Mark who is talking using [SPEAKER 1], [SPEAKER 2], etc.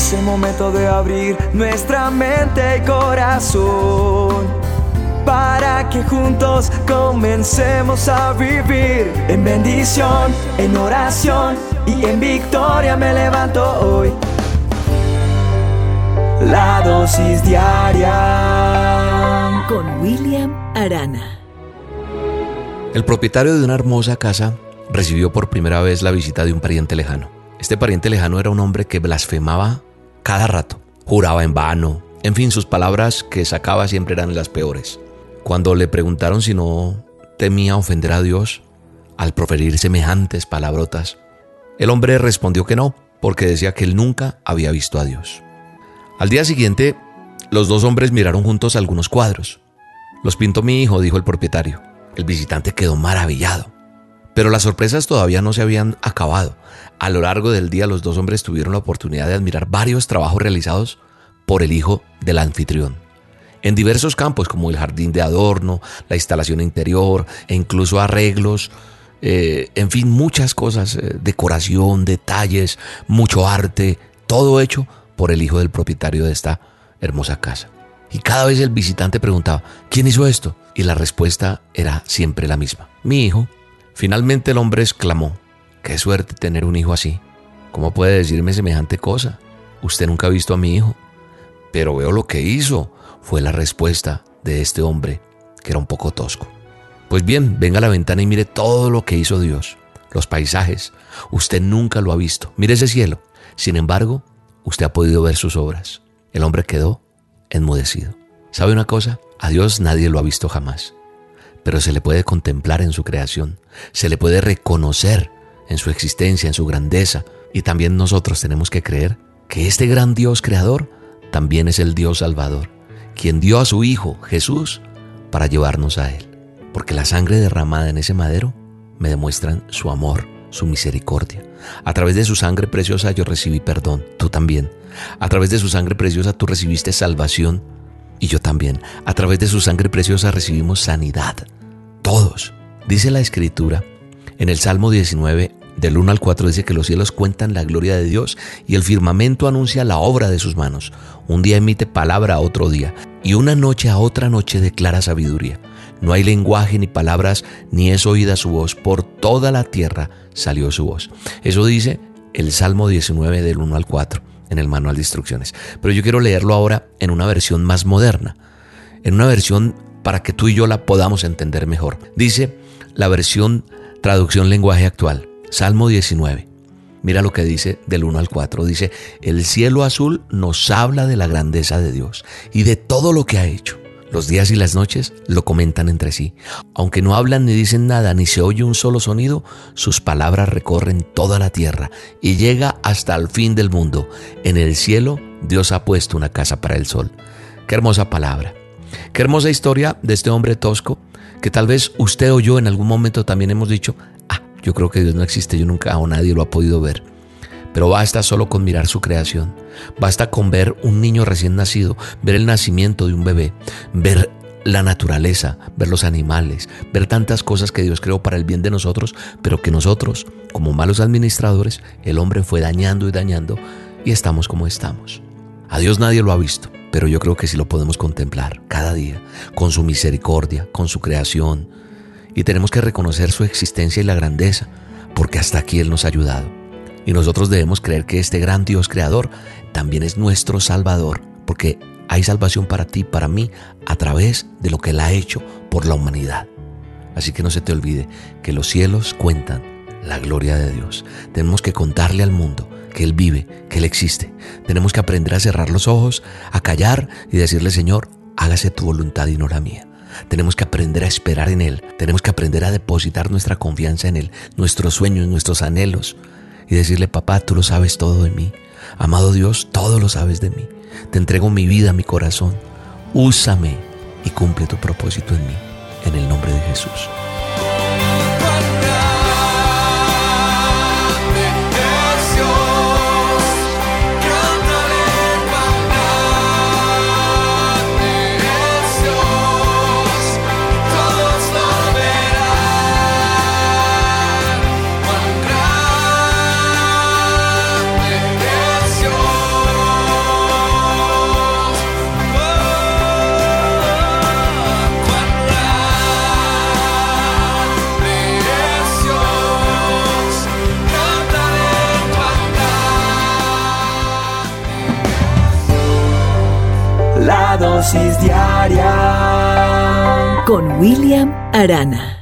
[SPEAKER 1] Es el momento de abrir nuestra mente y corazón para que juntos comencemos a vivir en bendición, en oración y en victoria me levanto hoy. La dosis diaria
[SPEAKER 2] con William Arana.
[SPEAKER 3] El propietario de una hermosa casa recibió por primera vez la visita de un pariente lejano. Este pariente lejano era un hombre que blasfemaba cada rato, juraba en vano, en fin, sus palabras que sacaba siempre eran las peores. Cuando le preguntaron si no temía ofender a Dios al proferir semejantes palabrotas, el hombre respondió que no, porque decía que él nunca había visto a Dios. Al día siguiente, los dos hombres miraron juntos algunos cuadros. Los pintó mi hijo, dijo el propietario. El visitante quedó maravillado. Pero las sorpresas todavía no se habían acabado. A lo largo del día los dos hombres tuvieron la oportunidad de admirar varios trabajos realizados por el hijo del anfitrión. En diversos campos como el jardín de adorno, la instalación interior e incluso arreglos, eh, en fin, muchas cosas, eh, decoración, detalles, mucho arte, todo hecho por el hijo del propietario de esta hermosa casa. Y cada vez el visitante preguntaba, ¿quién hizo esto? Y la respuesta era siempre la misma, mi hijo. Finalmente el hombre exclamó, qué suerte tener un hijo así. ¿Cómo puede decirme semejante cosa? Usted nunca ha visto a mi hijo. Pero veo lo que hizo, fue la respuesta de este hombre, que era un poco tosco. Pues bien, venga a la ventana y mire todo lo que hizo Dios, los paisajes. Usted nunca lo ha visto. Mire ese cielo. Sin embargo, usted ha podido ver sus obras. El hombre quedó enmudecido. ¿Sabe una cosa? A Dios nadie lo ha visto jamás, pero se le puede contemplar en su creación, se le puede reconocer en su existencia, en su grandeza, y también nosotros tenemos que creer que este gran Dios creador también es el Dios salvador, quien dio a su Hijo Jesús para llevarnos a Él, porque la sangre derramada en ese madero me demuestran su amor, su misericordia. A través de su sangre preciosa yo recibí perdón, tú también. A través de su sangre preciosa tú recibiste salvación también. A través de su sangre preciosa recibimos sanidad. Todos. Dice la escritura en el Salmo 19, del 1 al 4 dice que los cielos cuentan la gloria de Dios y el firmamento anuncia la obra de sus manos. Un día emite palabra a otro día y una noche a otra noche declara sabiduría. No hay lenguaje ni palabras, ni es oída su voz. Por toda la tierra salió su voz. Eso dice el Salmo 19 del 1 al 4 en el manual de instrucciones. Pero yo quiero leerlo ahora en una versión más moderna, en una versión para que tú y yo la podamos entender mejor. Dice la versión traducción lenguaje actual, Salmo 19. Mira lo que dice del 1 al 4. Dice, el cielo azul nos habla de la grandeza de Dios y de todo lo que ha hecho. Los días y las noches lo comentan entre sí. Aunque no hablan ni dicen nada, ni se oye un solo sonido, sus palabras recorren toda la tierra y llega hasta el fin del mundo. En el cielo Dios ha puesto una casa para el sol. Qué hermosa palabra. Qué hermosa historia de este hombre tosco que tal vez usted o yo en algún momento también hemos dicho, ah, yo creo que Dios no existe, yo nunca o nadie lo ha podido ver. Pero basta solo con mirar su creación. Basta con ver un niño recién nacido, ver el nacimiento de un bebé, ver la naturaleza, ver los animales, ver tantas cosas que Dios creó para el bien de nosotros, pero que nosotros, como malos administradores, el hombre fue dañando y dañando y estamos como estamos. A Dios nadie lo ha visto, pero yo creo que sí lo podemos contemplar cada día, con su misericordia, con su creación, y tenemos que reconocer su existencia y la grandeza, porque hasta aquí Él nos ha ayudado. Y nosotros debemos creer que este gran Dios creador también es nuestro Salvador, porque hay salvación para ti, para mí, a través de lo que Él ha hecho por la humanidad. Así que no se te olvide que los cielos cuentan la gloria de Dios. Tenemos que contarle al mundo que Él vive, que Él existe. Tenemos que aprender a cerrar los ojos, a callar y decirle, Señor, hágase tu voluntad y no la mía. Tenemos que aprender a esperar en Él. Tenemos que aprender a depositar nuestra confianza en Él, nuestros sueños, nuestros anhelos, y decirle, papá, tú lo sabes todo de mí. Amado Dios, todo lo sabes de mí. Te entrego mi vida, mi corazón. Úsame y cumple tu propósito en mí. En el nombre de Jesús.
[SPEAKER 1] Dosis diaria
[SPEAKER 2] con William Arana.